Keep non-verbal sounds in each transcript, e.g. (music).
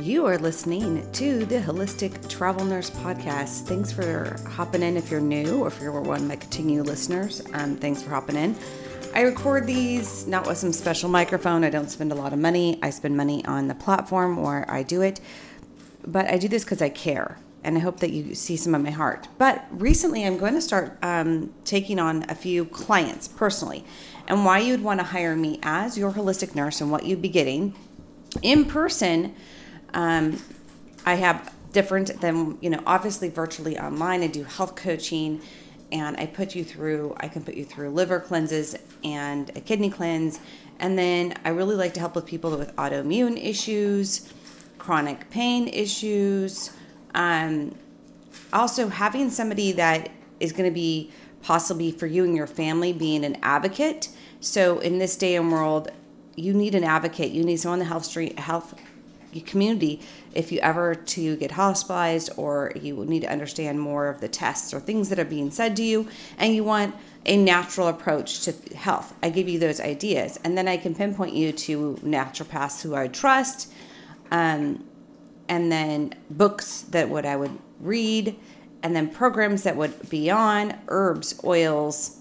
You are listening to the Holistic Travel Nurse Podcast. Thanks for hopping in if you're new or if you're one of my continued listeners. Um, thanks for hopping in. I record these not with some special microphone. I don't spend a lot of money. I spend money on the platform where I do it. But I do this because I care and I hope that you see some of my heart. But recently, I'm going to start um, taking on a few clients personally and why you'd want to hire me as your holistic nurse and what you'd be getting in person um, I have different than, you know, obviously virtually online. I do health coaching and I put you through, I can put you through liver cleanses and a kidney cleanse. And then I really like to help with people with autoimmune issues, chronic pain issues. Um, also, having somebody that is going to be possibly for you and your family being an advocate. So, in this day and world, you need an advocate. You need someone in the health street, health community if you ever to get hospitalized or you need to understand more of the tests or things that are being said to you and you want a natural approach to health i give you those ideas. And then i can pinpoint you to naturopaths who i trust um, and then books that would i would read and then programs that would be on herbs oils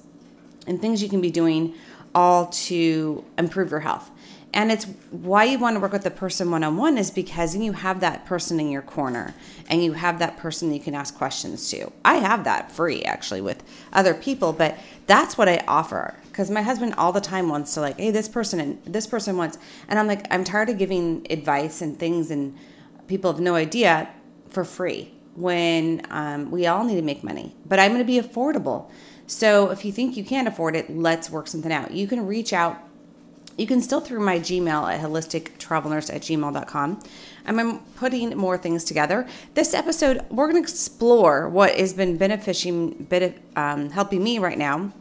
and things you can be doing all to improve your health and it's why you want to work with the person one on one is because you have that person in your corner and you have that person that you can ask questions to. I have that free actually with other people, but that's what I offer because my husband all the time wants to like, hey, this person and this person wants, and I'm like, I'm tired of giving advice and things, and people have no idea for free when um, we all need to make money. But I'm going to be affordable. So if you think you can't afford it, let's work something out. You can reach out you can still through my Gmail at holistictravelnurse at gmail.com. I'm putting more things together. This episode, we're going to explore what has been benefiting, um, helping me right now.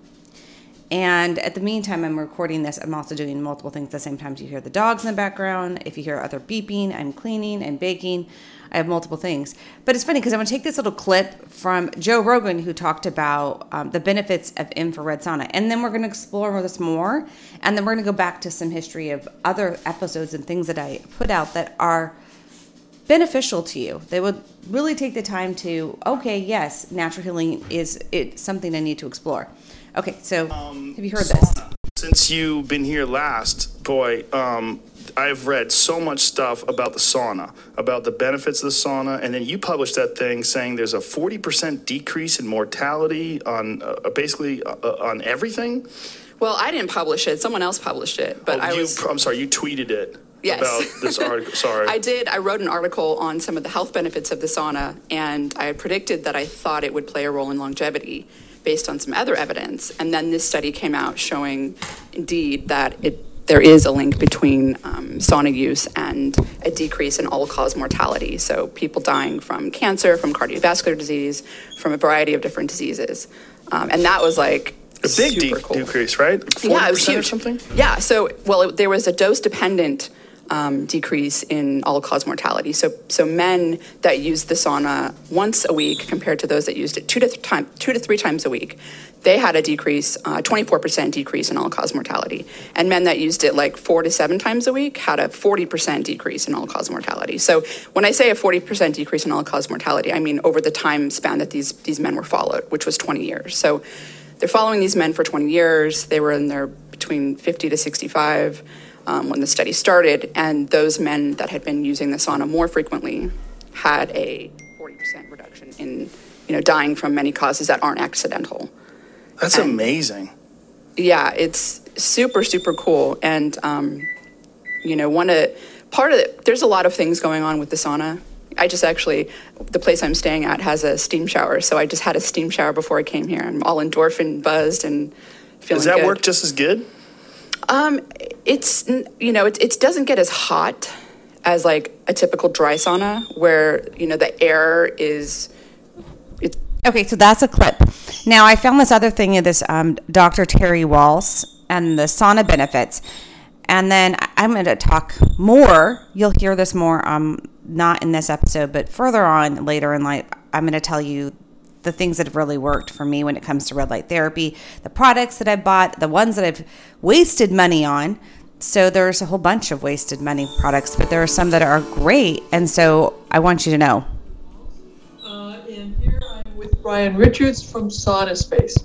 And at the meantime, I'm recording this. I'm also doing multiple things at the same time. You hear the dogs in the background. If you hear other beeping, I'm cleaning and baking. I have multiple things. But it's funny because I'm going to take this little clip from Joe Rogan, who talked about um, the benefits of infrared sauna. And then we're going to explore this more. And then we're going to go back to some history of other episodes and things that I put out that are beneficial to you. They would really take the time to, okay, yes, natural healing is it something I need to explore. Okay, so um, have you heard sauna. this? Since you've been here last, boy, um, I've read so much stuff about the sauna, about the benefits of the sauna, and then you published that thing saying there's a 40% decrease in mortality on uh, basically uh, uh, on everything. Well, I didn't publish it; someone else published it. But oh, I you, was. I'm sorry, you tweeted it. Yes. About this (laughs) article. Sorry. I did. I wrote an article on some of the health benefits of the sauna, and I predicted that I thought it would play a role in longevity based on some other evidence. And then this study came out showing, indeed, that it there is a link between um, sauna use and a decrease in all-cause mortality. So people dying from cancer, from cardiovascular disease, from a variety of different diseases, um, and that was like a big de- cool. decrease, right? yeah, it was huge. Or something. Yeah. So well, it, there was a dose-dependent um, decrease in all-cause mortality. So, so men that used the sauna once a week compared to those that used it two to, th- time, two to three times a week, they had a decrease, uh, 24% decrease in all-cause mortality. And men that used it like four to seven times a week had a 40% decrease in all-cause mortality. So when I say a 40% decrease in all-cause mortality, I mean over the time span that these, these men were followed, which was 20 years. So they're following these men for 20 years. They were in their between 50 to 65 um, when the study started, and those men that had been using the sauna more frequently had a 40% reduction in, you know, dying from many causes that aren't accidental. That's and, amazing. Yeah, it's super super cool, and um, you know, one of part of it. There's a lot of things going on with the sauna. I just actually, the place I'm staying at has a steam shower, so I just had a steam shower before I came here. I'm all endorphin buzzed and feeling. Does that good. work just as good? Um, it's you know it, it doesn't get as hot as like a typical dry sauna where you know the air is. Okay, so that's a clip. Now I found this other thing of this um, Dr. Terry Wahls and the sauna benefits, and then I'm going to talk more. You'll hear this more, um, not in this episode, but further on later in life. I'm going to tell you the things that have really worked for me when it comes to red light therapy, the products that I bought, the ones that I've wasted money on, so there's a whole bunch of wasted money products, but there are some that are great. And so I want you to know. Uh, and here I'm with Brian Richards from Sauna Space.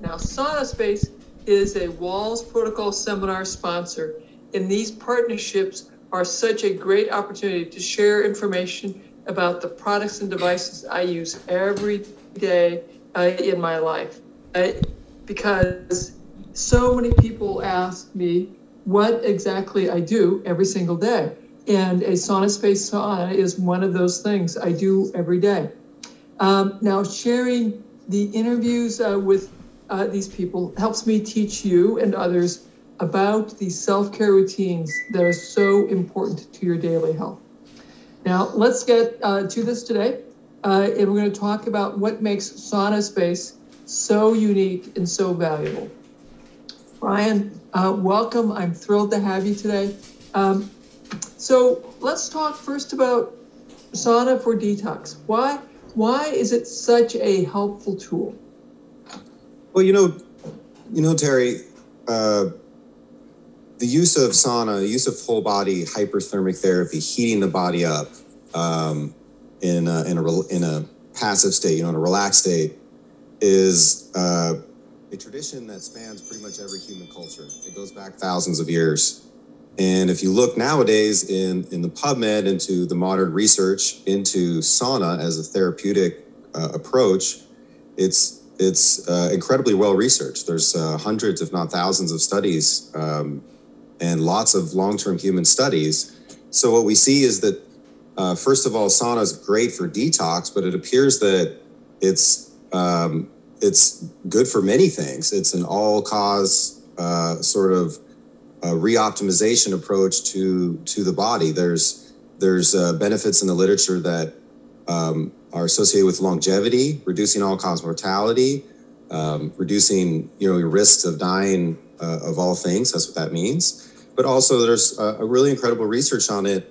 Now, Sauna Space is a Wahls Protocol seminar sponsor, and these partnerships are such a great opportunity to share information about the products and devices I use every day uh, in my life. Uh, because so many people ask me what exactly I do every single day. And a sauna space sauna is one of those things I do every day. Um, now, sharing the interviews uh, with uh, these people helps me teach you and others about the self care routines that are so important to your daily health. Now, let's get uh, to this today. Uh, and we're going to talk about what makes sauna space so unique and so valuable. Brian, uh, welcome. I'm thrilled to have you today. Um, so let's talk first about sauna for detox. Why? Why is it such a helpful tool? Well, you know, you know, Terry, uh, the use of sauna, use of whole body hyperthermic therapy, heating the body up um, in a, in a in a passive state, you know, in a relaxed state, is uh, a tradition that spans pretty much every human culture. It goes back thousands of years. And if you look nowadays in, in the PubMed into the modern research into sauna as a therapeutic uh, approach, it's it's uh, incredibly well researched. There's uh, hundreds, if not thousands, of studies um, and lots of long-term human studies. So what we see is that uh, first of all, sauna is great for detox, but it appears that it's um, it's good for many things. It's an all-cause uh, sort of reoptimization approach to to the body. There's there's uh, benefits in the literature that um, are associated with longevity, reducing all-cause mortality, um, reducing you know your risks of dying uh, of all things. That's what that means. But also, there's a, a really incredible research on it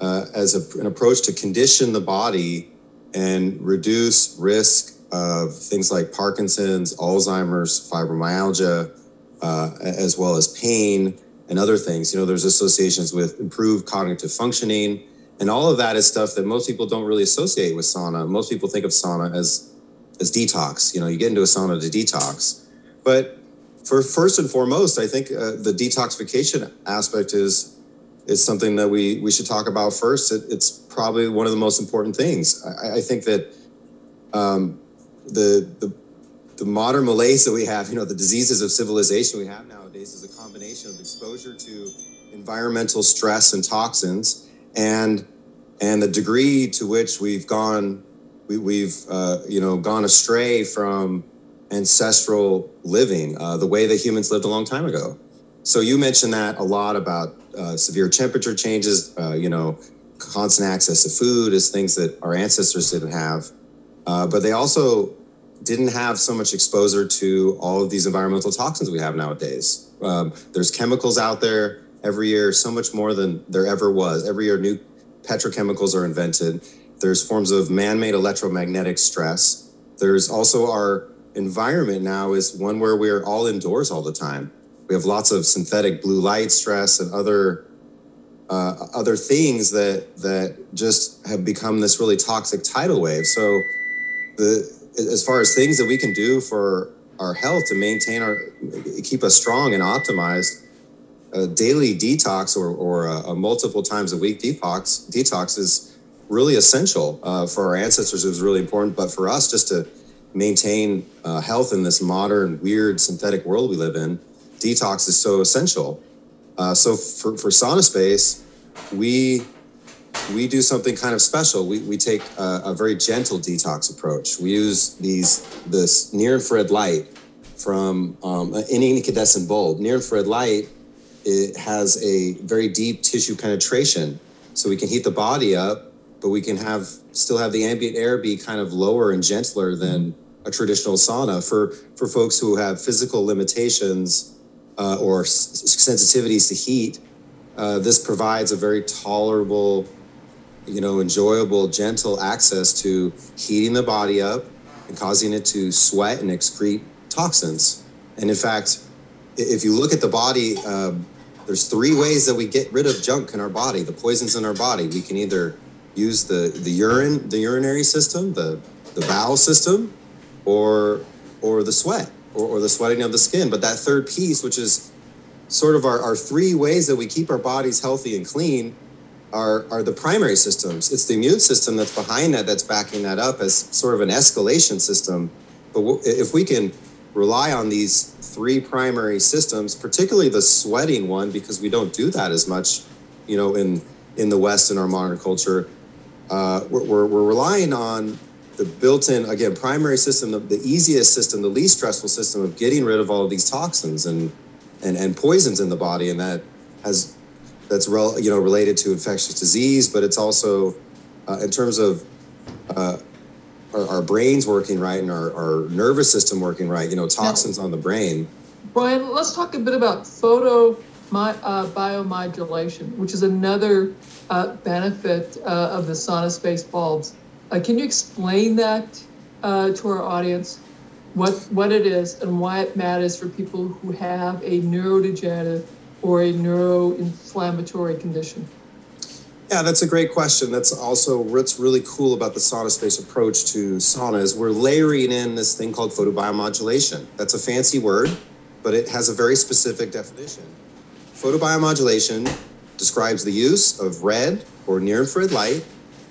uh, as a, an approach to condition the body and reduce risk of things like Parkinson's, Alzheimer's, fibromyalgia, uh, as well as pain and other things. You know, there's associations with improved cognitive functioning, and all of that is stuff that most people don't really associate with sauna. Most people think of sauna as as detox. You know, you get into a sauna to detox, but for first and foremost, I think uh, the detoxification aspect is is something that we we should talk about first. It, it's probably one of the most important things. I, I think that um, the the the modern malaise that we have, you know, the diseases of civilization we have nowadays is a combination of exposure to environmental stress and toxins, and and the degree to which we've gone, we, we've uh, you know gone astray from ancestral living, uh, the way that humans lived a long time ago. So you mentioned that a lot about uh, severe temperature changes, uh, you know, constant access to food is things that our ancestors didn't have. Uh, but they also didn't have so much exposure to all of these environmental toxins we have nowadays. Um, there's chemicals out there every year, so much more than there ever was. Every year, new petrochemicals are invented. There's forms of man made electromagnetic stress. There's also our environment now is one where we're all indoors all the time. We have lots of synthetic blue light stress and other uh, other things that that just have become this really toxic tidal wave. So the as far as things that we can do for our health to maintain our keep us strong and optimized a daily detox or, or a, a multiple times a week detox detox is really essential uh, for our ancestors it was really important but for us just to maintain uh, health in this modern weird synthetic world we live in detox is so essential uh, so for, for sauna space we we do something kind of special. We, we take a, a, very gentle detox approach. We use these this near infrared light from um, an incandescent bulb. Near infrared light it has a very deep tissue penetration, so we can heat the body up, but we can have still have the ambient air be kind of lower and gentler than a traditional sauna for for folks who have physical limitations uh, or s- sensitivities to heat. Uh, this provides a very tolerable you know, enjoyable, gentle access to heating the body up and causing it to sweat and excrete toxins. And in fact, if you look at the body, um, there's three ways that we get rid of junk in our body, the poisons in our body. We can either use the the urine, the urinary system, the the bowel system, or or the sweat, or, or the sweating of the skin. But that third piece, which is sort of our, our three ways that we keep our bodies healthy and clean, are, are the primary systems. It's the immune system that's behind that, that's backing that up as sort of an escalation system. But w- if we can rely on these three primary systems, particularly the sweating one, because we don't do that as much, you know, in in the West in our modern culture, uh, we're, we're, we're relying on the built-in again primary system, the, the easiest system, the least stressful system of getting rid of all of these toxins and and, and poisons in the body, and that has that's rel, you know related to infectious disease, but it's also uh, in terms of uh, our, our, brains working right and our, our nervous system working right. You know, toxins now, on the brain. Brian, let's talk a bit about photo my, uh, biomodulation, which is another uh, benefit uh, of the SaunaSpace bulbs. Uh, can you explain that to our audience? what, what it is and why it matters for people who have a neurodegenerative or a neuroinflammatory condition? Yeah, that's a great question. That's also what's really cool about the sauna space approach to sauna is we're layering in this thing called photobiomodulation. That's a fancy word, but it has a very specific definition. Photobiomodulation describes the use of red or near infrared light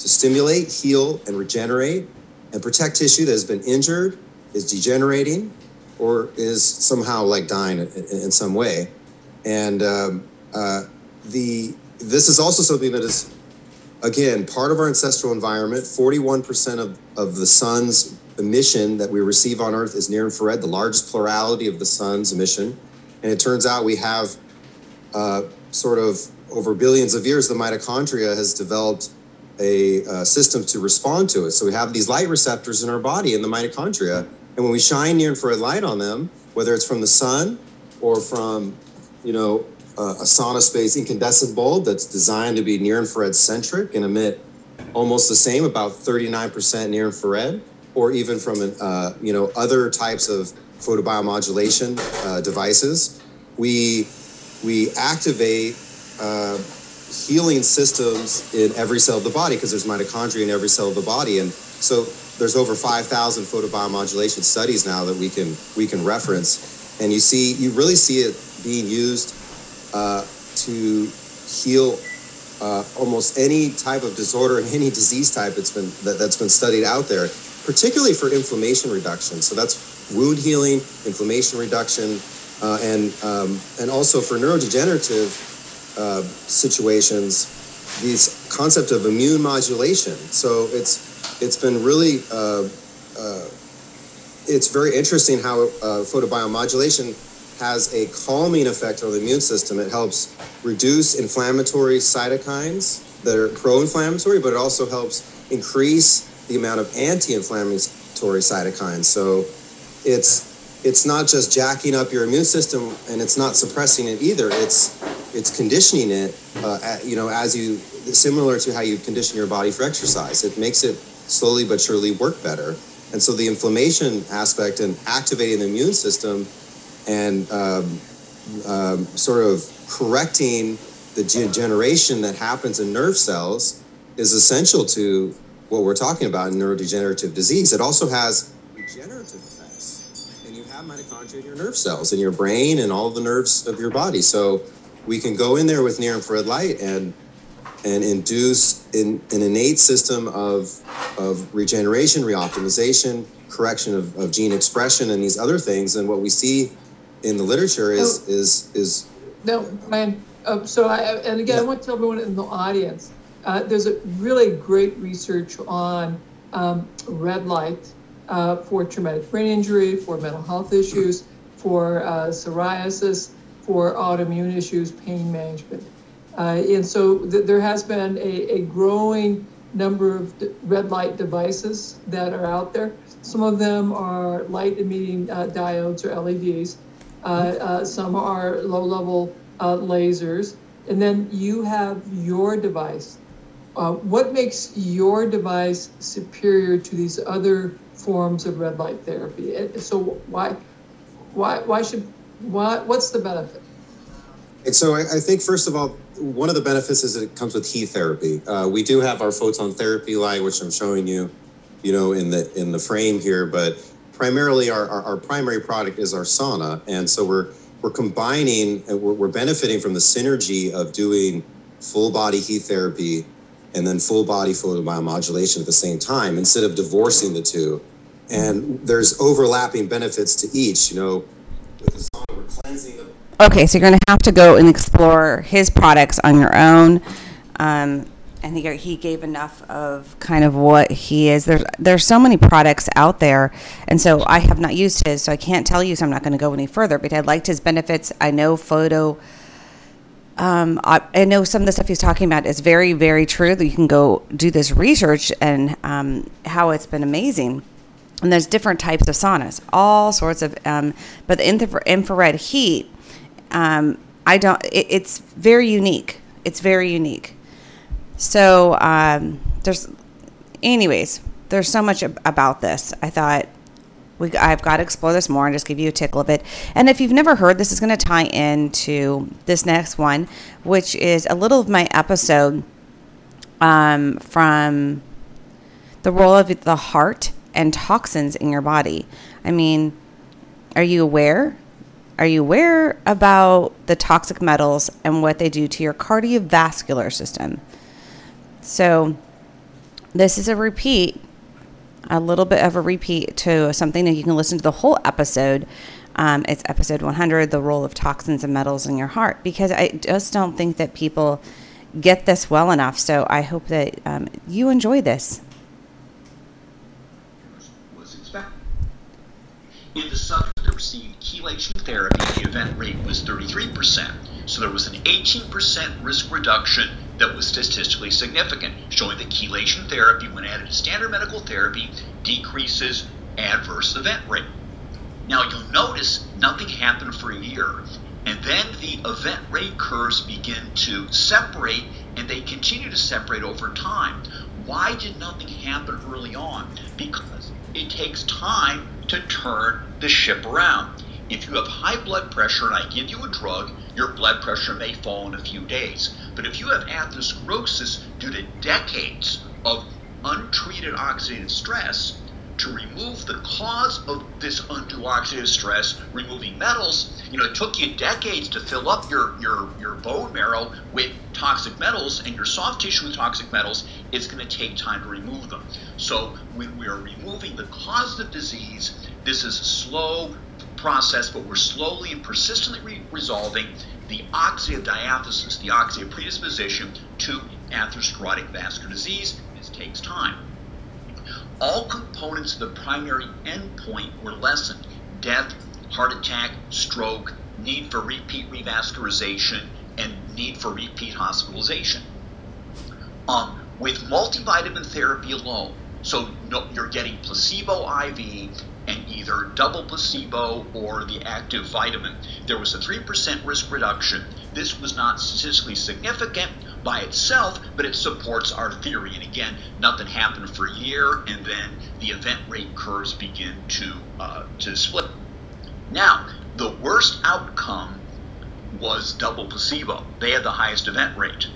to stimulate, heal, and regenerate and protect tissue that has been injured is degenerating or is somehow like dying in, in some way. And um, uh, the this is also something that is again part of our ancestral environment. Forty-one percent of of the sun's emission that we receive on Earth is near infrared, the largest plurality of the sun's emission. And it turns out we have uh, sort of over billions of years, the mitochondria has developed a, a system to respond to it. So we have these light receptors in our body in the mitochondria and when we shine near infrared light on them, whether it's from the sun or from, you know, uh, a SaunaSpace incandescent bulb that's designed to be near infrared centric and emit almost the same, about 39% near infrared, or even from, uh, you know, other types of photobiomodulation uh, devices, we we activate uh, healing systems in every cell of the body because there's mitochondria in every cell of the body, and so there's over 5,000 photobiomodulation studies now that we can we can reference, and you see you really see it being used uh, to heal uh, almost any type of disorder and any disease type that's been that, that's been studied out there, particularly for inflammation reduction. So that's wound healing, inflammation reduction, uh, and um, and also for neurodegenerative uh, situations, these concept of immune modulation. So it's it's been really uh, uh, it's very interesting how uh, photobiomodulation has a calming effect on the immune system. It helps reduce inflammatory cytokines that are pro-inflammatory, but it also helps increase the amount of anti-inflammatory cytokines. So it's it's not just jacking up your immune system and it's not suppressing it either. It's it's conditioning it, uh, you know, as you similar to how you condition your body for exercise. It makes it slowly but surely work better. And so the inflammation aspect and activating the immune system and um, um, sort of correcting the degeneration that happens in nerve cells is essential to what we're talking about in neurodegenerative disease. It also has regenerative effects, and you have mitochondria in your nerve cells in your brain and all the nerves of your body. So we can go in there with near infrared light and and induce in, an innate system of, of regeneration, reoptimization, correction of, of gene expression, and these other things. And what we see in the literature is oh, is is no, Ryan. Uh, so I and again, yeah. I want to tell everyone in the audience, uh, there's a really great research on um, red light uh, for traumatic brain injury, for mental health issues, for uh, psoriasis, for autoimmune issues, pain management. Uh, and so th- there has been a, a growing number of red light devices that are out there. Some of them are light emitting uh, diodes or LEDs. Uh, uh, some are low level uh, lasers. And then you have your device. Uh, what makes your device superior to these other forms of red light therapy? So why, why, why should, why, what's the benefit? And so I, I, think first of all, one of the benefits is it comes with heat therapy. Uh, we do have our photon therapy light, which I'm showing you, you know, in the in the frame here. But primarily, our, our, our primary product is our sauna, and so we're we're combining and we're, we're benefiting from the synergy of doing full body heat therapy and then full body photobiomodulation at the same time instead of divorcing the two. And there's overlapping benefits to each. You know, cleansing the Okay, so you're going to have to go and explore his products on your own. Um, and he, he gave enough of kind of what he is. There's there's so many products out there, and so I have not used his, so I can't tell you. So I'm not going to go any further. But I liked his benefits. I know photo. Um, I, I, know some of the stuff he's talking about is very very true. That you can go do this research and um, how it's been amazing. And there's different types of saunas, all sorts of. Um, but the infrared heat um, I don't. It, it's very unique. It's very unique. So um, there's, anyways, there's so much about this. I thought we, I've got to explore this more and just give you a tickle of it. And if you've never heard, this is going to tie into this next one, which is a little of my episode um, from the role of the heart and toxins in your body. I mean, are you aware are you aware about the toxic metals and what they do to your cardiovascular system? So, this is a repeat, a little bit of a repeat to something that you can listen to the whole episode. Um, it's episode 100, the role of toxins and metals in your heart, because I just don't think that people get this well enough. So, I hope that um, you enjoy this. In the subject that received chelation therapy, the event rate was 33%. So there was an 18% risk reduction that was statistically significant, showing that chelation therapy, when added to standard medical therapy, decreases adverse event rate. Now you'll notice nothing happened for a year, and then the event rate curves begin to separate, and they continue to separate over time. Why did nothing happen early on? Because it takes time to turn the ship around. If you have high blood pressure and I give you a drug, your blood pressure may fall in a few days. But if you have atherosclerosis due to decades of untreated oxidative stress, to remove the cause of this undue oxidative stress, removing metals, you know, it took you decades to fill up your, your, your bone marrow with toxic metals and your soft tissue with toxic metals. It's going to take time to remove them. So when we are removing the cause of disease, this is a slow process, but we're slowly and persistently re- resolving the oxidative diathesis, the oxidative predisposition to atherosclerotic vascular disease. This takes time all components of the primary endpoint were lessened death, heart attack, stroke, need for repeat revascularization, and need for repeat hospitalization. Um, with multivitamin therapy alone, so no, you're getting placebo IV and either double placebo or the active vitamin, there was a 3% risk reduction. This was not statistically significant, by itself, but it supports our theory. And again, nothing happened for a year, and then the event rate curves begin to uh, to split. Now, the worst outcome was double placebo. They had the highest event rate.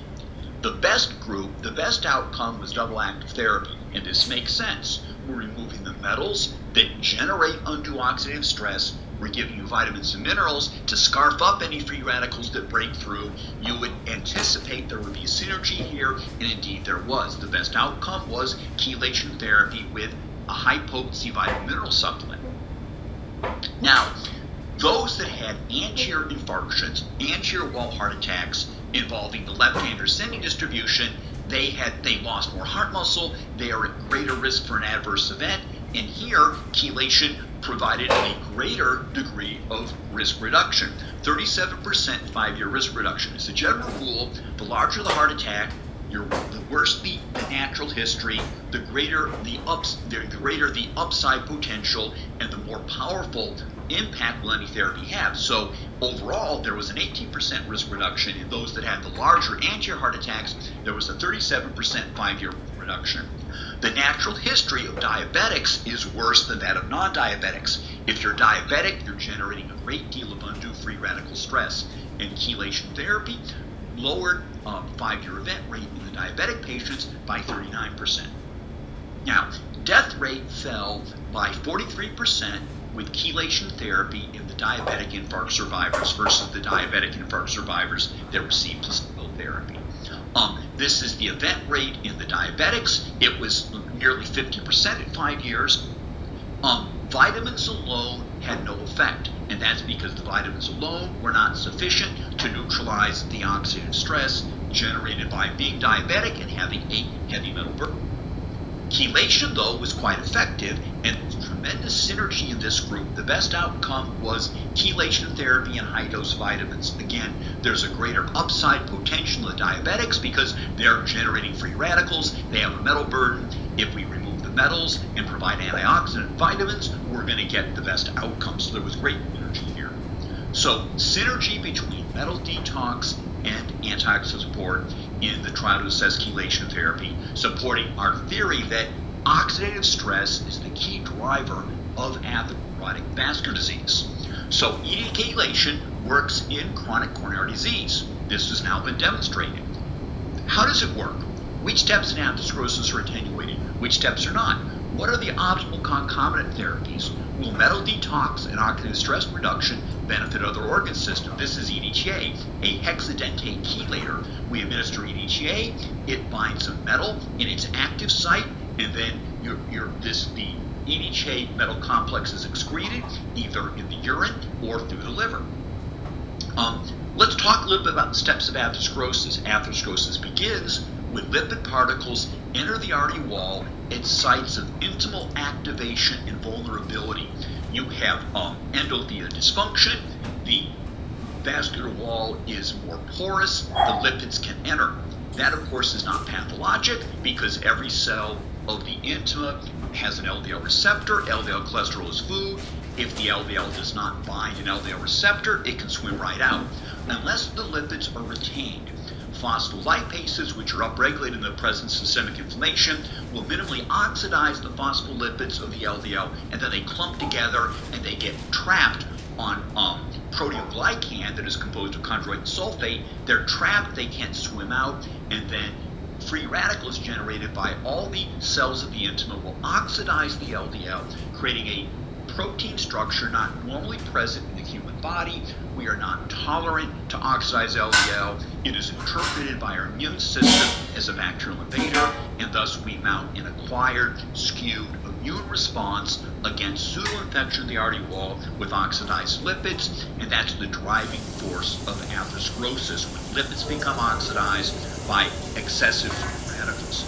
The best group, the best outcome was double active therapy, and this makes sense. We're removing the metals that generate undue oxidative stress we're giving you vitamins and minerals to scarf up any free radicals that break through. You would anticipate there would be synergy here, and indeed there was. The best outcome was chelation therapy with a high potency vitamin mineral supplement. Now, those that had anterior infarctions, anterior wall heart attacks involving the left-hand ascending distribution, they had they lost more heart muscle, they are at greater risk for an adverse event, and here chelation provided a greater degree of risk reduction 37% five year risk reduction. As a general rule, the larger the heart attack, the worse the, the natural history, the greater the ups, the greater the upside potential, and the more powerful impact will any therapy have. So overall, there was an 18% risk reduction in those that had the larger anterior heart attacks. There was a 37% five-year reduction. The natural history of diabetics is worse than that of non-diabetics. If you're diabetic, you're generating a great deal of undue free radical stress. and chelation therapy lowered um, five-year event rate in the diabetic patients by 39%. Now, death rate fell by 43% with chelation therapy in the diabetic infarct survivors versus the diabetic infarct survivors that received placebo therapy. Um, this is the event rate in the diabetics. It was nearly 50% in five years. Um, vitamins alone had no effect, and that's because the vitamins alone were not sufficient to neutralize the oxidative stress generated by being diabetic and having a heavy metal burden. Chelation, though, was quite effective, and tremendous synergy in this group. The best outcome was chelation therapy and high dose vitamins. Again, there's a greater upside potential in diabetics because they're generating free radicals, they have a metal burden. If we remove the metals and provide antioxidant vitamins, we're going to get the best outcomes. So there was great synergy here. So, synergy between metal detox and antioxidant support in the trial chelation therapy, supporting our theory that oxidative stress is the key driver of atherosclerotic vascular disease. So, eating chelation works in chronic coronary disease. This has now been demonstrated. How does it work? Which steps in atherosclerosis are attenuated? Which steps are not? What are the optimal concomitant therapies? Will metal detox and oxidative stress reduction benefit other organ systems? This is EDTA, a hexadentate chelator. We administer EDTA, it binds a metal in its active site, and then your, your, this, the EDTA metal complex is excreted either in the urine or through the liver. Um, let's talk a little bit about the steps of atherosclerosis. Atherosclerosis begins when lipid particles enter the artery wall at sites of intimal activation and vulnerability. You have um, endothelial dysfunction, the vascular wall is more porous, the lipids can enter. That, of course, is not pathologic because every cell of the intima has an LDL receptor. LDL cholesterol is food. If the LDL does not bind an LDL receptor, it can swim right out. Unless the lipids are retained, phospholipases, which are upregulated in the presence of systemic inflammation, will minimally oxidize the phospholipids of the LDL, and then they clump together and they get trapped on um, proteoglycan that is composed of chondroitin sulfate. They're trapped, they can't swim out, and then free radicals generated by all the cells of the intima will oxidize the LDL, creating a protein structure not normally present in the human body. We are not tolerant to oxidized LDL. It is interpreted by our immune system as a bacterial invader, and thus we mount an acquired, skewed immune response against pseudoinfection of the artery wall with oxidized lipids, and that's the driving force of atherosclerosis when lipids become oxidized by excessive radicals.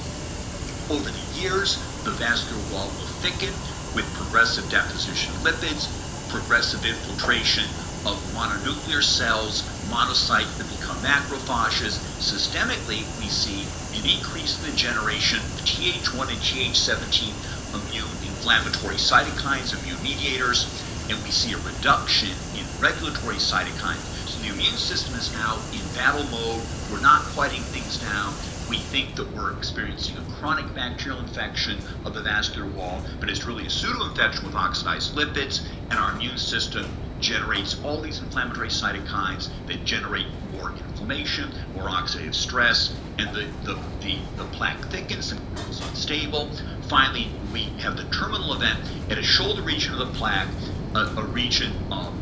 Over the years, the vascular wall will thicken with progressive deposition of lipids, progressive infiltration of mononuclear cells, monocytes that become macrophages. Systemically, we see an increase in the generation of Th1 and Th17 immune inflammatory cytokines, immune mediators, and we see a reduction in regulatory cytokines. So the immune system is now in battle mode. We're not fighting things down we think that we're experiencing a chronic bacterial infection of the vascular wall, but it's really a pseudo-infection with oxidized lipids, and our immune system generates all these inflammatory cytokines that generate more inflammation, more oxidative stress, and the, the, the, the plaque thickens and becomes unstable. Finally, we have the terminal event at a shoulder region of the plaque, a, a region um,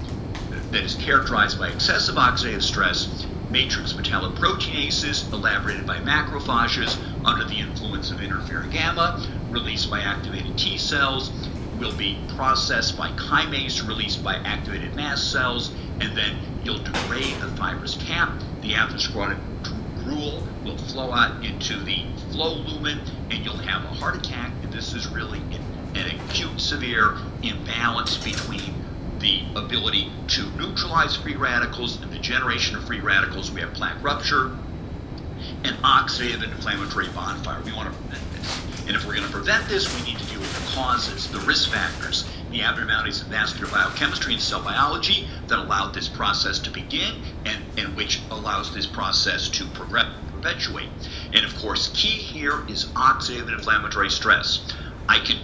that is characterized by excessive oxidative stress matrix metalloproteinases elaborated by macrophages under the influence of interferon gamma, released by activated T cells, will be processed by chymase released by activated mast cells, and then you'll degrade the fibrous cap. The atherosclerotic gruel will flow out into the flow lumen, and you'll have a heart attack. And this is really an, an acute, severe imbalance between the ability to neutralize free radicals and the generation of free radicals. We have plaque rupture and oxidative and inflammatory bonfire. We want to prevent this. And if we're going to prevent this, we need to deal with the causes, the risk factors, the abnormalities in vascular biochemistry and cell biology that allowed this process to begin and, and which allows this process to progress, perpetuate. And of course, key here is oxidative and inflammatory stress. I can.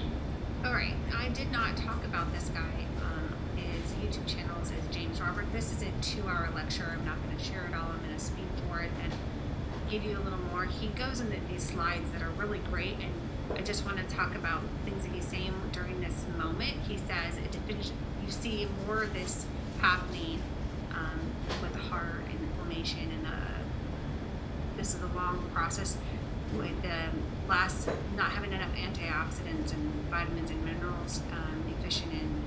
All right. I did not talk about this guy Robert, this is two-hour lecture. I'm not going to share it all. I'm going to speak for it and give you a little more. He goes into these slides that are really great, and I just want to talk about things that he's saying during this moment. He says you see more of this happening um, with heart and inflammation, and uh, this is a long process with the last not having enough antioxidants and vitamins and minerals, um, deficient in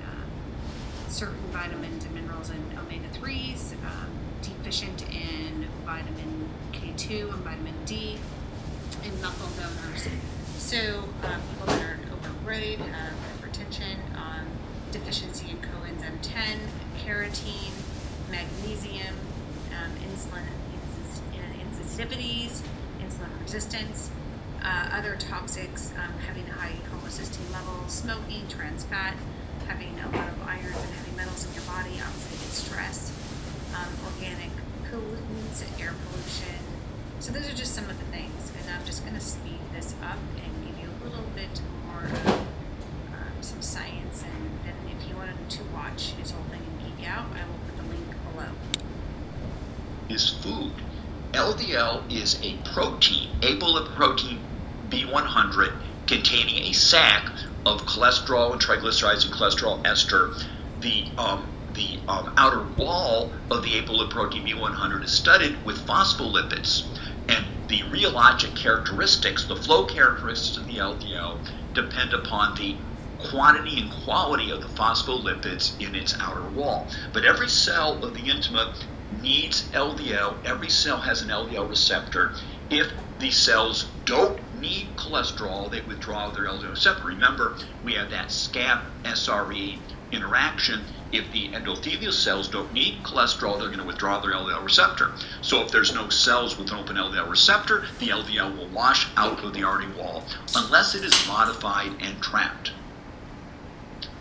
certain vitamins and minerals and omega 3s, um, deficient in vitamin K2 and vitamin D, and muscle donors. So, um, people that are overweight, have hypertension, um, deficiency in coenzyme 10, carotene, magnesium, um, insulin insensitivities, insulin resistance, uh, other toxics, um, having high homocysteine levels, smoking, trans fat, having a lot of iron and heavy metals in your body, oxidative stress, um, organic pollutants, air pollution. So those are just some of the things, and I'm just going to speed this up and give you a little bit more of um, some science. And then if you wanted to watch his whole thing and geek out, I will put the link below. Is food. LDL is a protein, apolipoprotein B100 containing a sac of cholesterol and triglycerides and cholesterol ester. The um, the um, outer wall of the apolipoprotein B100 is studded with phospholipids, and the rheologic characteristics, the flow characteristics of the LDL, depend upon the quantity and quality of the phospholipids in its outer wall. But every cell of the intima needs LDL. Every cell has an LDL receptor. If the cells don't need cholesterol, they withdraw their LDL receptor. Remember, we have that SCAP SRE interaction. If the endothelial cells don't need cholesterol, they're going to withdraw their LDL receptor. So if there's no cells with an open LDL receptor, the LDL will wash out of the artery wall unless it is modified and trapped.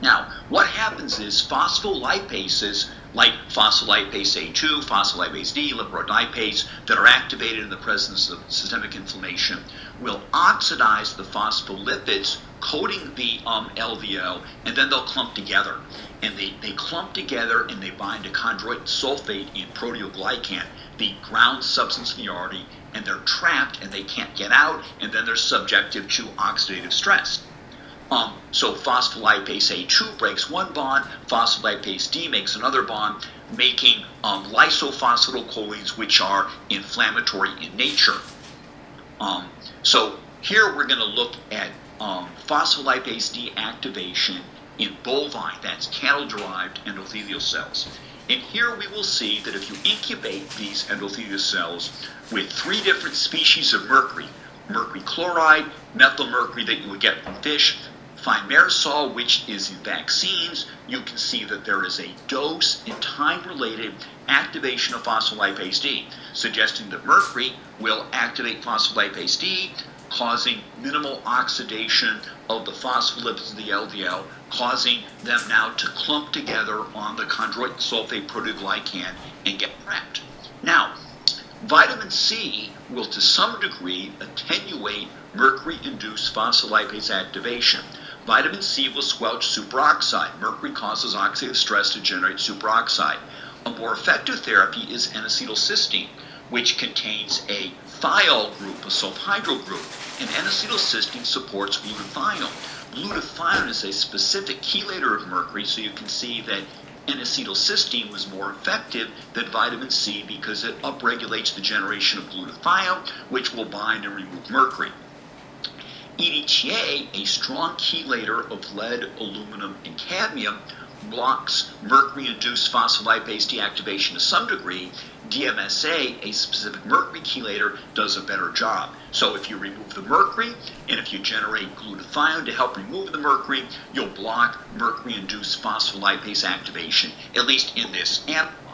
Now, what happens is phospholipases like phospholipase A2, phospholipase D, liporodipase that are activated in the presence of systemic inflammation will oxidize the phospholipids coating the um, LDL, and then they'll clump together. And they, they clump together and they bind to chondroitin sulfate and proteoglycan, the ground substance in the artery, and they're trapped and they can't get out, and then they're subjected to oxidative stress. Um, so phospholipase A2 breaks one bond, phospholipase D makes another bond, making um, lysophosphatidylcholines, which are inflammatory in nature. Um, so here we're going to look at um, phospholipase D activation in bovine, that's cattle-derived endothelial cells. And here we will see that if you incubate these endothelial cells with three different species of mercury, mercury chloride, methyl mercury that you would get from fish, thimerosal, which is in vaccines, you can see that there is a dose and time related activation of phospholipase D, suggesting that mercury will activate phospholipase D, causing minimal oxidation of the phospholipids of the LDL, causing them now to clump together on the chondroitin sulfate proteoglycan and get trapped. Now, vitamin C will to some degree attenuate mercury induced phospholipase activation. Vitamin C will squelch superoxide. Mercury causes oxidative stress to generate superoxide. A more effective therapy is N-acetylcysteine, which contains a thiol group, a sulfhydryl group, and N-acetylcysteine supports glutathione. Glutathione is a specific chelator of mercury, so you can see that N-acetylcysteine was more effective than vitamin C because it upregulates the generation of glutathione, which will bind and remove mercury. EDTA, a strong chelator of lead, aluminum, and cadmium, blocks mercury induced phospholipase deactivation to some degree. DMSA, a specific mercury chelator, does a better job. So if you remove the mercury and if you generate glutathione to help remove the mercury, you'll block mercury induced phospholipase activation, at least in this animal.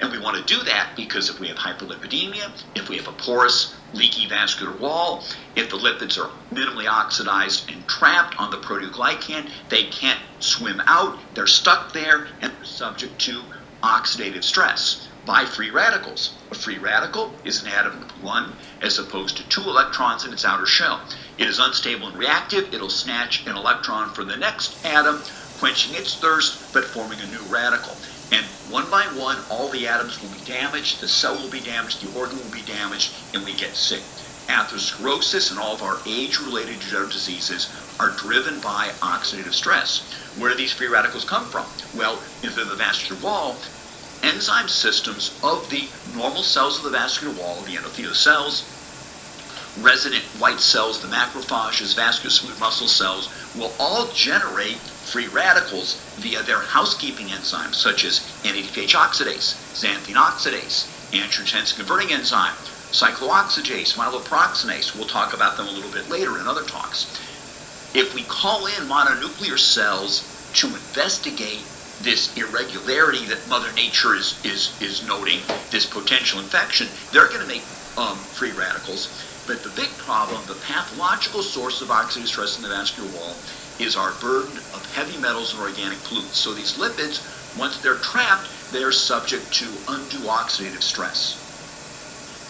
And we want to do that because if we have hyperlipidemia, if we have a porous, leaky vascular wall, if the lipids are minimally oxidized and trapped on the proteoglycan, they can't swim out, they're stuck there, and they're subject to oxidative stress by free radicals. A free radical is an atom with one as opposed to two electrons in its outer shell. It is unstable and reactive, it'll snatch an electron from the next atom, quenching its thirst but forming a new radical. And one by one, all the atoms will be damaged, the cell will be damaged, the organ will be damaged, and we get sick. Atherosclerosis and all of our age-related degenerative diseases are driven by oxidative stress. Where do these free radicals come from? Well, if they're the vascular wall, enzyme systems of the normal cells of the vascular wall, the endothelial cells, resident white cells, the macrophages, vascular smooth muscle cells, will all generate free radicals via their housekeeping enzymes such as NADPH oxidase, xanthine oxidase, angiotensin converting enzyme, cyclooxygenase, myeloperoxidase. We'll talk about them a little bit later in other talks. If we call in mononuclear cells to investigate this irregularity that Mother Nature is, is, is noting, this potential infection, they're going to make um, free radicals. But the big problem, the pathological source of oxidative stress in the vascular wall, is our burden of heavy metals and organic pollutants. So these lipids, once they're trapped, they're subject to undue oxidative stress.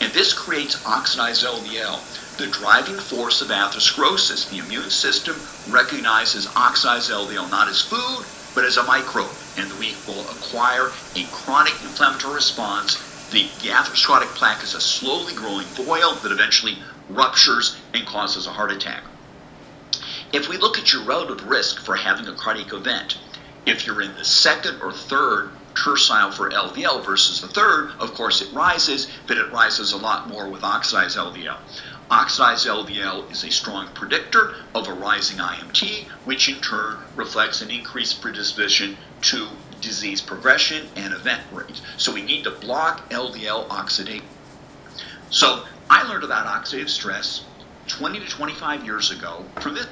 And this creates oxidized LDL, the driving force of atherosclerosis. The immune system recognizes oxidized LDL not as food, but as a microbe, and we will acquire a chronic inflammatory response. The, the atherosclerotic plaque is a slowly growing boil that eventually ruptures and causes a heart attack. If we look at your relative risk for having a cardiac event, if you're in the second or third tercile for LDL versus the third, of course it rises, but it rises a lot more with oxidized LDL. Oxidized LDL is a strong predictor of a rising IMT, which in turn reflects an increased predisposition to disease progression and event rates. So we need to block LDL oxidation. So I learned about oxidative stress 20 to 25 years ago from this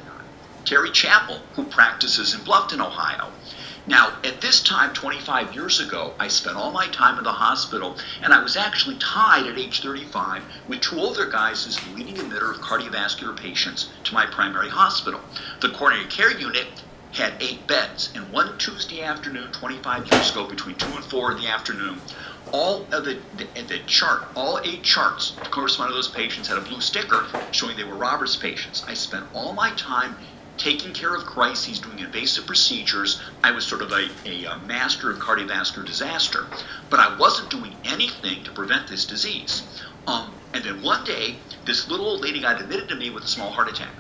Terry Chappell, who practices in Bluffton, Ohio. Now, at this time, 25 years ago, I spent all my time in the hospital, and I was actually tied at age 35 with two older guys as the leading emitter of cardiovascular patients to my primary hospital. The coronary care unit had eight beds, and one Tuesday afternoon, 25 years ago, between 2 and 4 in the afternoon, all of the, the, the chart, all eight charts corresponding to those patients had a blue sticker showing they were Roberts patients. I spent all my time taking care of crises, doing invasive procedures. I was sort of a, a, a, master of cardiovascular disaster, but I wasn't doing anything to prevent this disease. Um, and then one day, this little old lady got admitted to me with a small heart attack.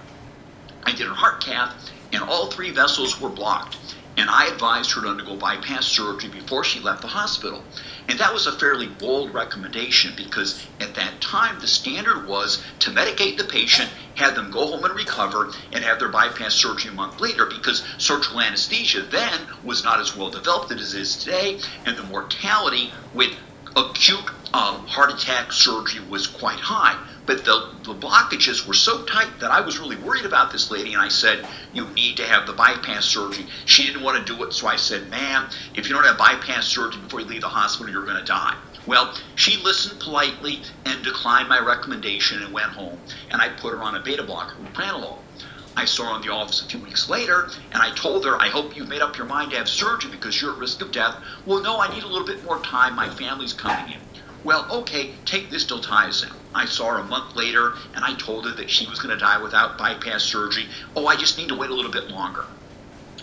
I did her heart cath, and all three vessels were blocked. And I advised her to undergo bypass surgery before she left the hospital. And that was a fairly bold recommendation because at that time the standard was to medicate the patient, have them go home and recover, and have their bypass surgery a month later because surgical anesthesia then was not as well developed as it is today, and the mortality with acute um, heart attack surgery was quite high. But the, the blockages were so tight that I was really worried about this lady, and I said, You need to have the bypass surgery. She didn't want to do it, so I said, Ma'am, if you don't have bypass surgery before you leave the hospital, you're going to die. Well, she listened politely and declined my recommendation and went home, and I put her on a beta blocker, propranolol. I saw her in the office a few weeks later, and I told her, I hope you've made up your mind to have surgery because you're at risk of death. Well, no, I need a little bit more time. My family's coming in. Well, okay, take this diltiazem. I saw her a month later, and I told her that she was going to die without bypass surgery. Oh, I just need to wait a little bit longer.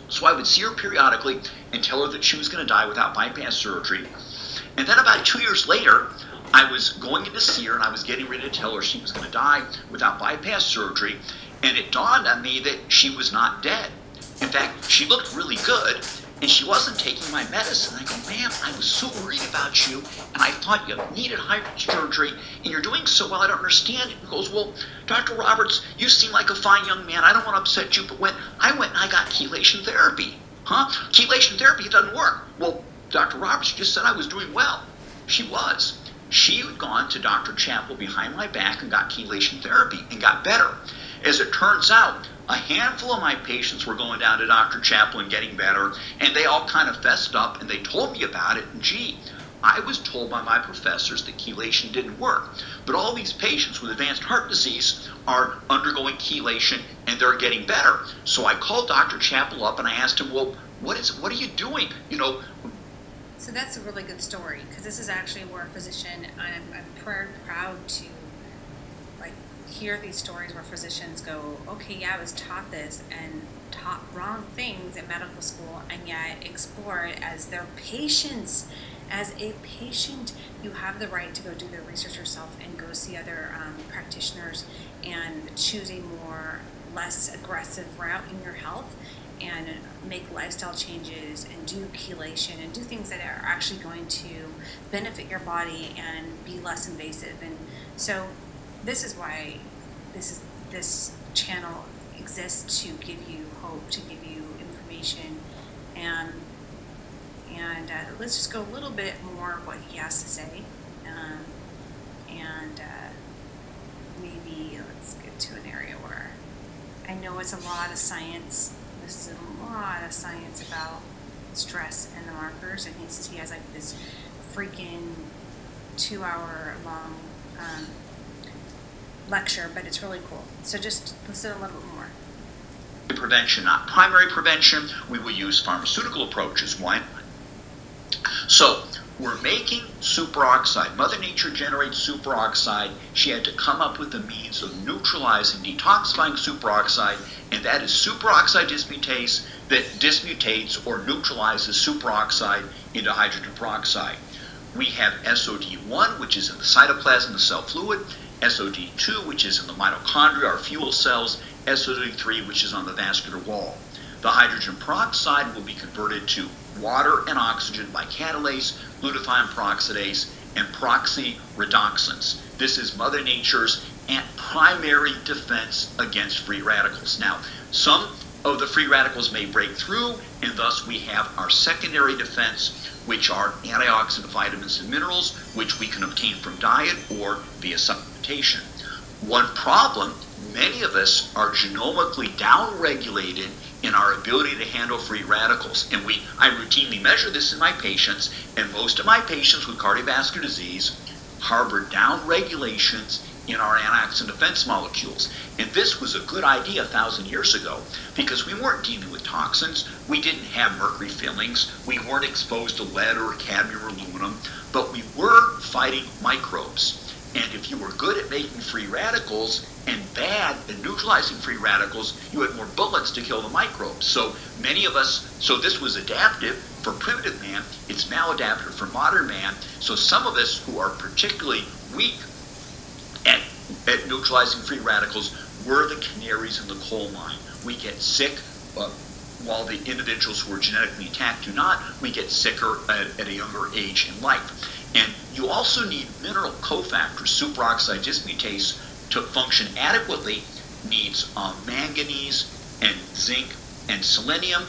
So I would see her periodically and tell her that she was going to die without bypass surgery. And then about two years later, I was going in to see her and I was getting ready to tell her she was going to die without bypass surgery. And it dawned on me that she was not dead. In fact, she looked really good and she wasn't taking my medicine. I go, ma'am, I was so worried about you, and I thought you needed heart surgery, and you're doing so well, I don't understand it. He goes, well, Dr. Roberts, you seem like a fine young man. I don't want to upset you, but when I went and I got chelation therapy, huh? Chelation therapy doesn't work. Well, Dr. Roberts just said I was doing well. She was. She had gone to Dr. Chappell behind my back and got chelation therapy and got better. As it turns out, a handful of my patients were going down to Dr. Chaplin getting better, and they all kind of fessed up and they told me about it. And gee, I was told by my professors that chelation didn't work. But all these patients with advanced heart disease are undergoing chelation and they're getting better. So I called Dr. Chappell up and I asked him, well, what is what are you doing? You know. So that's a really good story because this is actually where a physician I'm, I'm proud to hear these stories where physicians go, okay, yeah, I was taught this and taught wrong things in medical school, and yet explore it as their patients. As a patient, you have the right to go do the research yourself and go see other um, practitioners and choose a more less aggressive route in your health and make lifestyle changes and do chelation and do things that are actually going to benefit your body and be less invasive. And so this is why this is this channel exists to give you hope, to give you information, and and uh, let's just go a little bit more what he has to say, um, and uh, maybe let's get to an area where I know it's a lot of science. This is a lot of science about stress and the markers, and he says he has like this freaking two-hour long. Um, lecture, but it's really cool. So just listen a little bit more. Prevention, not primary prevention. We will use pharmaceutical approaches. Why? So we're making superoxide. Mother Nature generates superoxide. She had to come up with a means of neutralizing, detoxifying superoxide, and that is superoxide dismutase that dismutates or neutralizes superoxide into hydrogen peroxide. We have SOD1, which is in the cytoplasm, the cell fluid, SOD2, which is in the mitochondria, our fuel cells, SOD3, which is on the vascular wall. The hydrogen peroxide will be converted to water and oxygen by catalase, glutathione peroxidase, and peroxyredoxins. This is Mother Nature's primary defense against free radicals. Now, some of the free radicals may break through, and thus we have our secondary defense, which are antioxidant vitamins and minerals, which we can obtain from diet or via supplementation. One problem many of us are genomically downregulated in our ability to handle free radicals. And we I routinely measure this in my patients, and most of my patients with cardiovascular disease harbor downregulations in our antioxidant defense molecules. And this was a good idea a thousand years ago because we weren't dealing with toxins. We didn't have mercury fillings. We weren't exposed to lead or cadmium or aluminum, but we were fighting microbes. And if you were good at making free radicals and bad at neutralizing free radicals, you had more bullets to kill the microbes. So many of us, so this was adaptive for primitive man, it's maladaptive for modern man. So some of us who are particularly weak at, at neutralizing free radicals we're the canaries in the coal mine. We get sick. Uh, while the individuals who are genetically intact do not, we get sicker at, at a younger age in life. And you also need mineral cofactors, superoxide dismutase, to function adequately, needs um, manganese and zinc and selenium.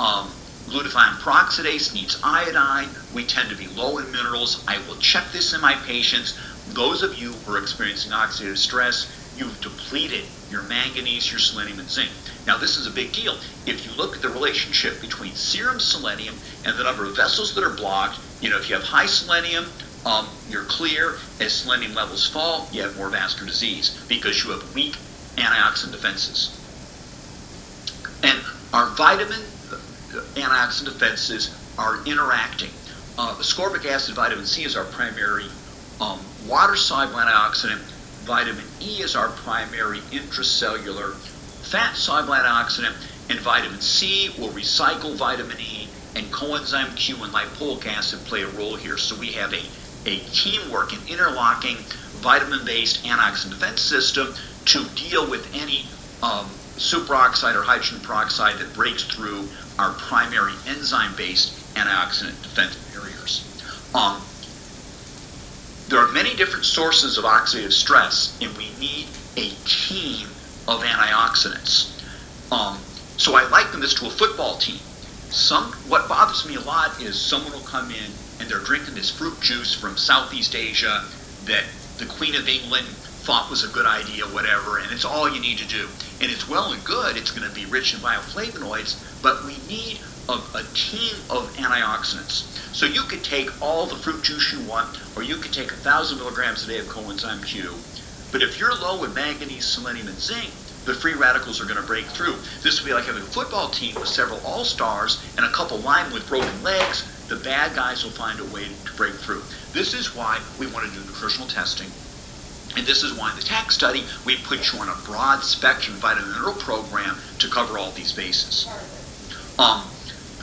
Um, glutathione peroxidase needs iodine. We tend to be low in minerals. I will check this in my patients. Those of you who are experiencing oxidative stress, you've depleted your manganese, your selenium, and zinc. Now, this is a big deal. If you look at the relationship between serum selenium and the number of vessels that are blocked, you know, if you have high selenium, um, you're clear. As selenium levels fall, you have more vascular disease because you have weak antioxidant defenses. And our vitamin uh, antioxidant defenses are interacting. Uh, ascorbic acid, vitamin C is our primary um, water soluble antioxidant. Vitamin E is our primary intracellular fat soluble antioxidant. And vitamin C will recycle vitamin E, and coenzyme Q and lipoic acid play a role here. So we have a a teamwork, an interlocking vitamin-based antioxidant defense system to deal with any um, superoxide or hydrogen peroxide that breaks through our primary enzyme-based antioxidant defense barriers. Um, there are many different sources of oxidative stress, and we need a team of antioxidants. Um, so I liken this to a football team. Some what bothers me a lot is someone will come in and they're drinking this fruit juice from Southeast Asia that the Queen of England thought was a good idea, whatever, and it's all you need to do. And it's well and good, it's going to be rich in bioflavonoids, but we need a, a, team of antioxidants. So you could take all the fruit juice you want, or you could take a thousand milligrams a day of coenzyme Q. But if you're low in manganese, selenium, and zinc, the free radicals are going to break through. This would be like having a football team with several all stars and a couple linemen with broken legs the bad guys will find a way to break through. This is why we want to do nutritional testing. And this is why in the TACT study, we put you on a broad spectrum vitamin mineral program to cover all these bases. Um,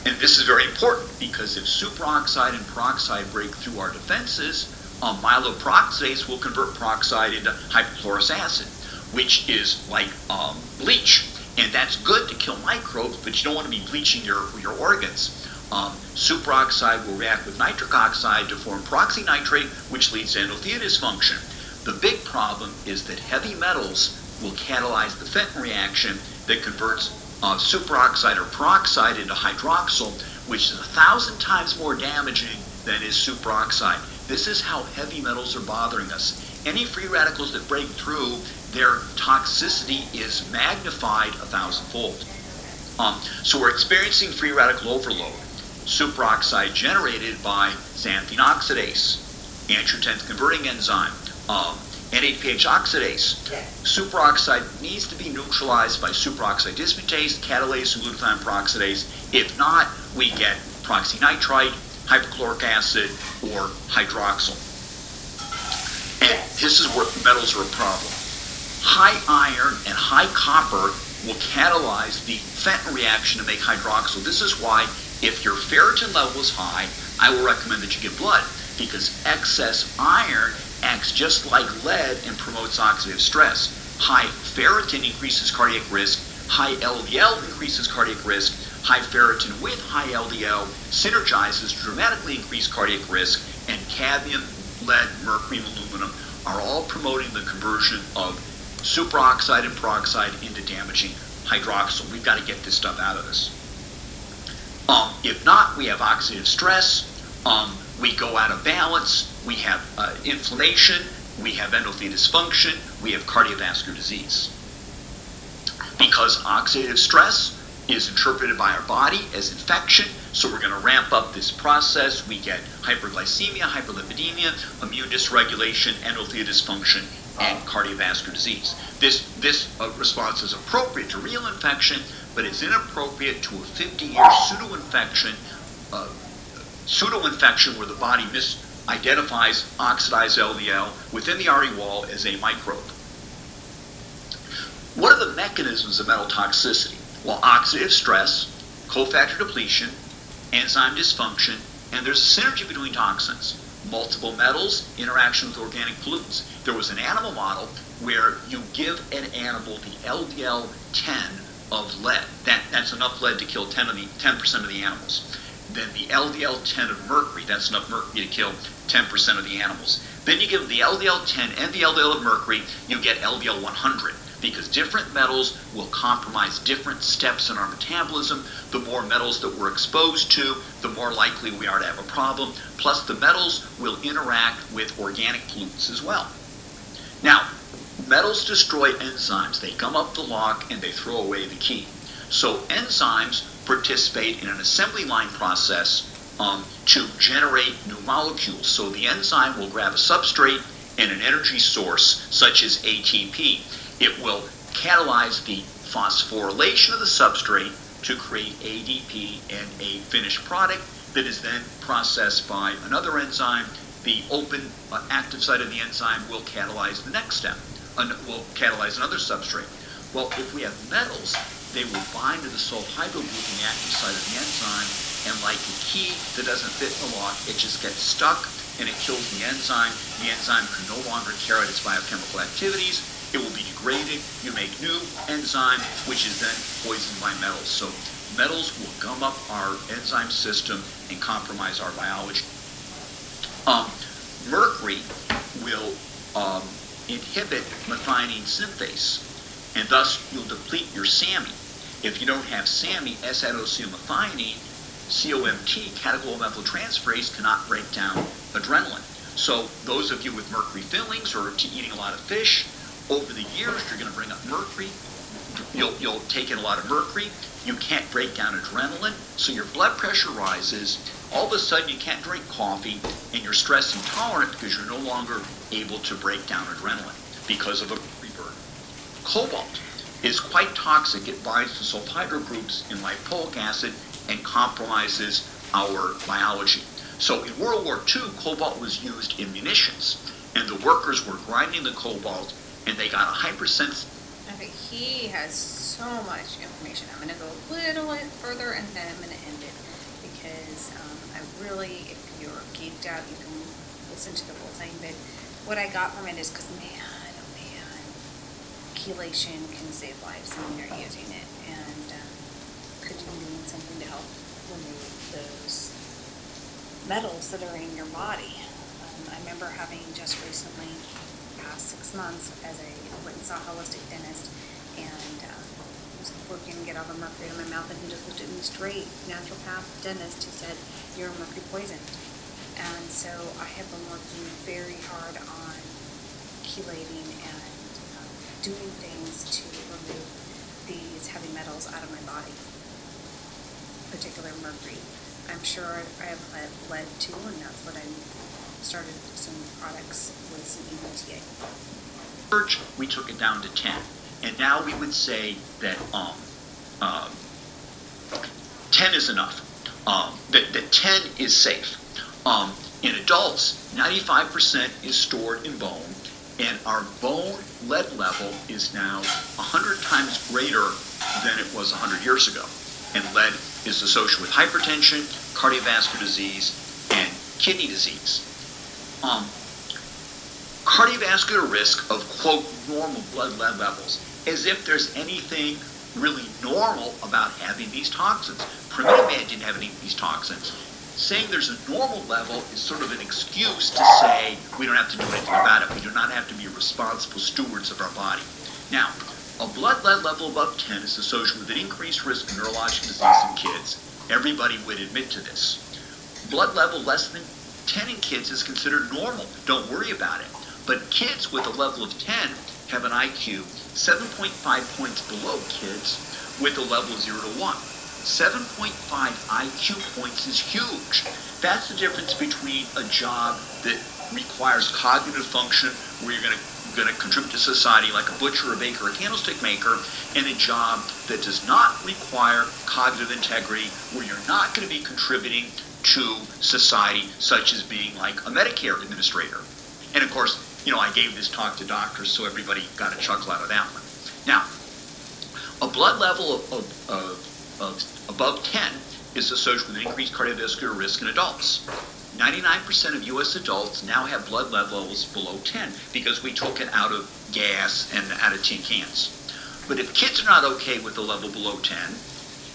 and this is very important because if superoxide and peroxide break through our defenses, um, myeloperoxidase will convert peroxide into hypochlorous acid, which is like um, bleach. And that's good to kill microbes, but you don't want to be bleaching your, your organs. Um, superoxide will react with nitric oxide to form peroxynitrite, which leads to endothelial dysfunction. The big problem is that heavy metals will catalyze the Fenton reaction that converts uh, superoxide or peroxide into hydroxyl, which is a thousand times more damaging than is superoxide. This is how heavy metals are bothering us. Any free radicals that break through, their toxicity is magnified a thousandfold. Um, so we're experiencing free radical overload. Superoxide generated by xanthine oxidase, angiotensin converting enzyme, um, NADPH oxidase. Superoxide needs to be neutralized by superoxide dismutase, catalase, and glutathione peroxidase. If not, we get peroxynitrite, hypochloric acid, or hydroxyl. And this is where metals are a problem. High iron and high copper will catalyze the Fenton reaction to make hydroxyl. This is why if your ferritin level is high, I will recommend that you get blood because excess iron acts just like lead and promotes oxidative stress. High ferritin increases cardiac risk, high LDL increases cardiac risk, high ferritin with high LDL synergizes to dramatically increase cardiac risk, and cadmium, lead, mercury, and aluminum are all promoting the conversion of superoxide and peroxide into damaging hydroxyl. We've got to get this stuff out of us. Um, if not, we have oxidative stress. Um, we go out of balance, we have uh, inflammation, we have endothelial dysfunction, we have cardiovascular disease. Because oxidative stress is interpreted by our body as infection, so we're going to ramp up this process. We get hyperglycemia, hyperlipidemia, immune dysregulation, endothelial dysfunction, and cardiovascular disease. This, this uh, response is appropriate to real infection, but it's inappropriate to a 50 year pseudo infection. Uh, pseudo infection where the body misidentifies oxidized LDL within the RE wall as a microbe. What are the mechanisms of metal toxicity? Well, oxidative stress, cofactor depletion, enzyme dysfunction, and there's a synergy between toxins. Multiple metals, interaction with organic pollutants. There was an animal model where you give an animal the LD 10 of lead. That, that's enough lead to kill 10 of the 10% of the animals then the LD-10 of mercury, that's enough mercury to kill 10% of the animals. Then you give the LD-10 and the LDL of mercury, you get LD-100 because different metals will compromise different steps in our metabolism. The more metals that we're exposed to, the more likely we are to have a problem. Plus, the metals will interact with organic pollutants as well. Now, metals destroy enzymes. They gum up the lock and they throw away the key. So, enzymes participate in an assembly line process um, to generate new molecules. So the enzyme will grab a substrate and an energy source, such as ATP. It will catalyze the phosphorylation of the substrate to create ADP and a finished product that is then processed by another enzyme. The open uh, active site of the enzyme will catalyze the next step, uh, will catalyze another substrate. Well, if we have metals, they will bind to the in the active site of the enzyme, and like a key that doesn't fit in the lock, it just gets stuck and it kills the enzyme. The enzyme can no longer carry out its biochemical activities. It will be degraded. You make new enzyme, which is then poisoned by metals. So metals will gum up our enzyme system and compromise our biology. Um, mercury will um, inhibit methionine synthase, and thus you'll deplete your SAMe. If you don't have SAMe, S-adenosylmethionine, COMT, catechol-methyltransferase, cannot break down adrenaline. So those of you with mercury fillings or eating a lot of fish, over the years you're going to bring up mercury. You'll, you'll take in a lot of mercury. You can't break down adrenaline, so your blood pressure rises. All of a sudden you can't drink coffee, and you're stress intolerant because you're no longer able to break down adrenaline because of a rebirth. Cobalt is quite toxic. It binds to sulfhydryl groups in lipoic acid and compromises our biology. So in World War II, cobalt was used in munitions. and the workers were grinding the cobalt, and they got a hypersensitive. Okay, he has so much information. I'm going to go a little bit further and then I'm going to end it because um, I really, if you're geeked out, you can listen to the whole thing. But what I got from it is because, man, oh man, chelation can save lives when you're using it. And um, could you doing something to help remove those metals that are in your body? Um, I remember having just recently, past six months, as a went a holistic dentist, and um, was working to get all the mercury out of my mouth, and he just looked at me straight, naturopath dentist. He said, "You're mercury poisoned." And so I have been working very hard on chelating and um, doing things to remove these heavy metals out of my body, particular mercury. I'm sure I have lead, lead too, and that's what I started some products with some E church, we took it down to 10. And now we would say that um, um, 10 is enough, um, that, that 10 is safe. Um, in adults, 95% is stored in bone, and our bone lead level is now 100 times greater than it was 100 years ago. And lead is associated with hypertension, cardiovascular disease, and kidney disease. Um, cardiovascular risk of quote normal blood levels as if there's anything really normal about having these toxins. Primitive man didn't have any of these toxins. Saying there's a normal level is sort of an excuse to say we don't have to do anything about it. We do not have to be responsible stewards of our body. Now a blood lead level above 10 is associated with an increased risk of neurologic disease in kids everybody would admit to this blood level less than 10 in kids is considered normal. Don't worry about it. But kids with a level of 10 have an IQ 7.5 points below kids with a level of 0 to 1. 7.5 IQ points is huge. That's the difference between a job that requires cognitive function, where you're going to going to contribute to society like a butcher, a baker, a candlestick maker, and a job that does not require cognitive integrity, where you're not going to be contributing to society, such as being like a Medicare administrator. And of course, you know, I gave this talk to doctors, so everybody got a chuckle out of that one. Now, a blood level of, of, of, of above 10 is associated with increased cardiovascular risk in adults. 99% of U.S. adults now have blood lead levels below 10 because we took it out of gas and out of tin cans. But if kids are not okay with the level below 10,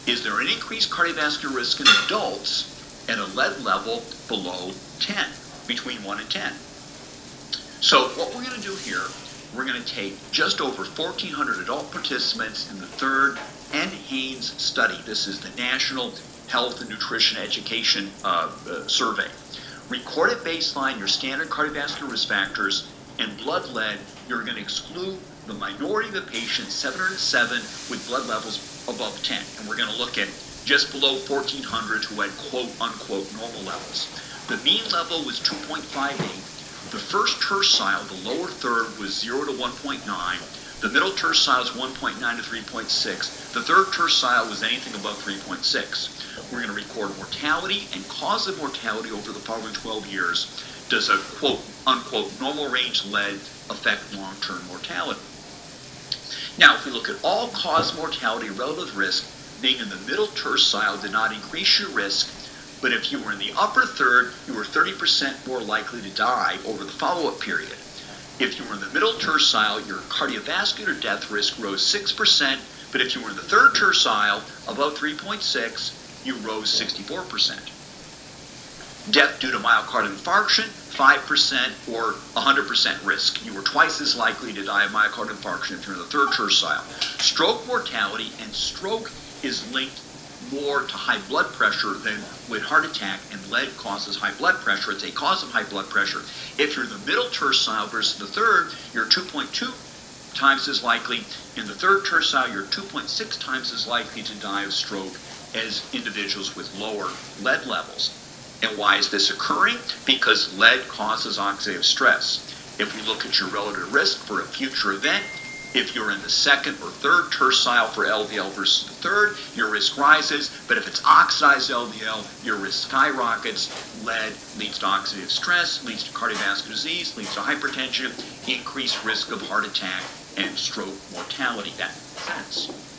is there an increased cardiovascular risk in adults at a lead level below 10, between 1 and 10? So what we're going to do here, we're going to take just over 1,400 adult participants in the third NHANES study. This is the National Health and Nutrition Education uh, uh, Survey. Record at baseline your standard cardiovascular risk factors and blood lead. You're going to exclude the minority of the patients, 707, with blood levels above 10. And we're going to look at just below 1,400 who had quote unquote normal levels. The mean level was 2.58. The first tercile, the lower third, was 0 to 1.9. The middle tercile is 1.9 to 3.6. The third tercile was anything above 3.6. We're going to record mortality and cause of mortality over the following 12 years. Does a quote unquote normal range lead affect long term mortality? Now, if we look at all cause mortality relative risk, being in the middle tercile did not increase your risk, but if you were in the upper third, you were 30% more likely to die over the follow up period. If you were in the middle tercile, your cardiovascular death risk rose 6%, but if you were in the third tercile, above 3.6, you rose 64%. Death due to myocardial infarction, 5% or 100% risk. You were twice as likely to die of myocardial infarction if you're in the third tercile. Stroke mortality and stroke is linked more to high blood pressure than with heart attack, and lead causes high blood pressure. It's a cause of high blood pressure. If you're in the middle tercile versus the third, you're 2.2 times as likely. In the third tercile, you're 2.6 times as likely to die of stroke as individuals with lower lead levels. And why is this occurring? Because lead causes oxidative stress. If we look at your relative risk for a future event, If you're in the second or third tercile for LDL versus the third, your risk rises. But if it's oxidized LDL, your risk skyrockets. Lead leads to oxidative stress, leads to cardiovascular disease, leads to hypertension, increased risk of heart attack and stroke mortality. That makes sense.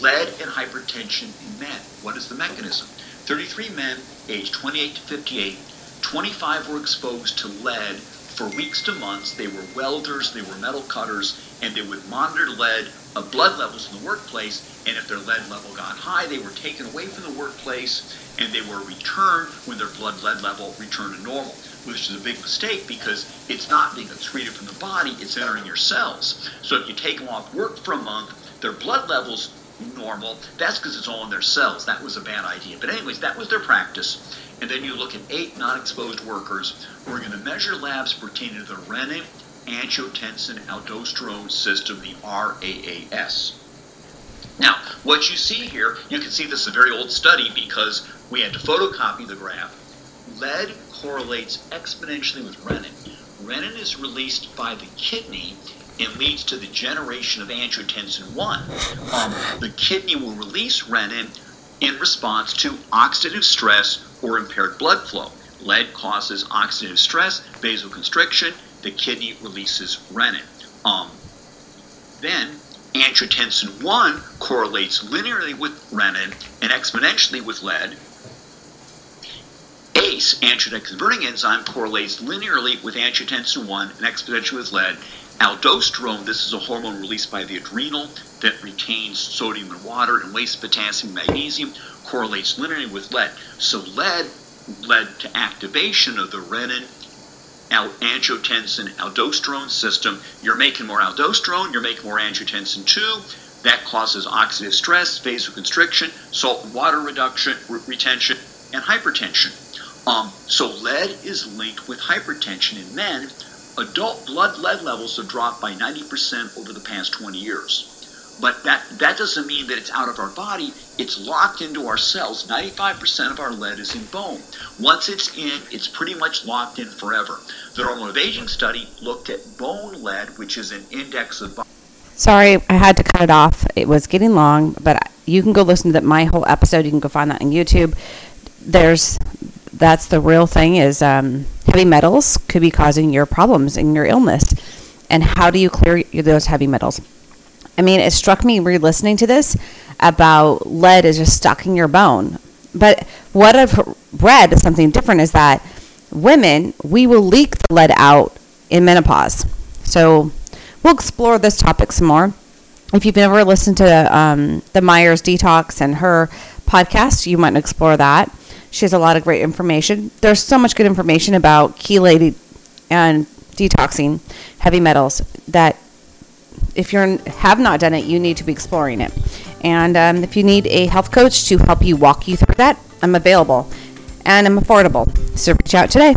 Lead and hypertension in men. What is the mechanism? 33 men aged 28 to 58, 25 were exposed to lead for weeks to months. They were welders, they were metal cutters, and they would monitor lead uh, blood levels in the workplace. And if their lead level got high, they were taken away from the workplace and they were returned when their blood lead level returned to normal, which is a big mistake because it's not being excreted from the body, it's entering your cells. So if you take them off work for a month, their blood levels normal, that's because it's all in their cells. That was a bad idea. But anyways, that was their practice. And then you look at eight non-exposed workers. We're going to measure labs pertaining to the renin, angiotensin, aldosterone system, the RAAS. Now, what you see here, you can see this is a very old study because we had to photocopy the graph. Lead correlates exponentially with renin. Renin is released by the kidney and leads to the generation of angiotensin 1. Um, the kidney will release renin in response to oxidative stress or impaired blood flow. Lead causes oxidative stress, vasoconstriction, the kidney releases renin. Um, then angiotensin 1 correlates linearly with renin and exponentially with lead. ACE, angiotensin converting enzyme, correlates linearly with angiotensin 1 and exponentially with lead. Aldosterone, this is a hormone released by the adrenal that retains sodium and water and wastes potassium and magnesium, correlates linearly with lead. So lead led to activation of the renin, angiotensin, aldosterone system. You're making more aldosterone, you're making more angiotensin 2. That causes oxidative stress, vasoconstriction, salt and water reduction, re- retention, and hypertension. Um, so lead is linked with hypertension in men. Adult blood lead levels have dropped by 90% over the past 20 years. But that, that doesn't mean that it's out of our body. It's locked into our cells. 95% of our lead is in bone. Once it's in, it's pretty much locked in forever. The Normative Aging study looked at bone lead, which is an index of bone. Sorry, I had to cut it off. It was getting long, but you can go listen to that, my whole episode. You can go find that on YouTube. There's that's the real thing is um, heavy metals could be causing your problems and your illness. And how do you clear those heavy metals? I mean, it struck me re-listening to this about lead is just stuck in your bone. But what I've read is something different is that women, we will leak the lead out in menopause. So we'll explore this topic some more. If you've never listened to um, the Myers Detox and her podcast, you might explore that. She has a lot of great information. There's so much good information about chelating and detoxing heavy metals that if you have not done it, you need to be exploring it. And um, if you need a health coach to help you walk you through that, I'm available and I'm affordable. So reach out today.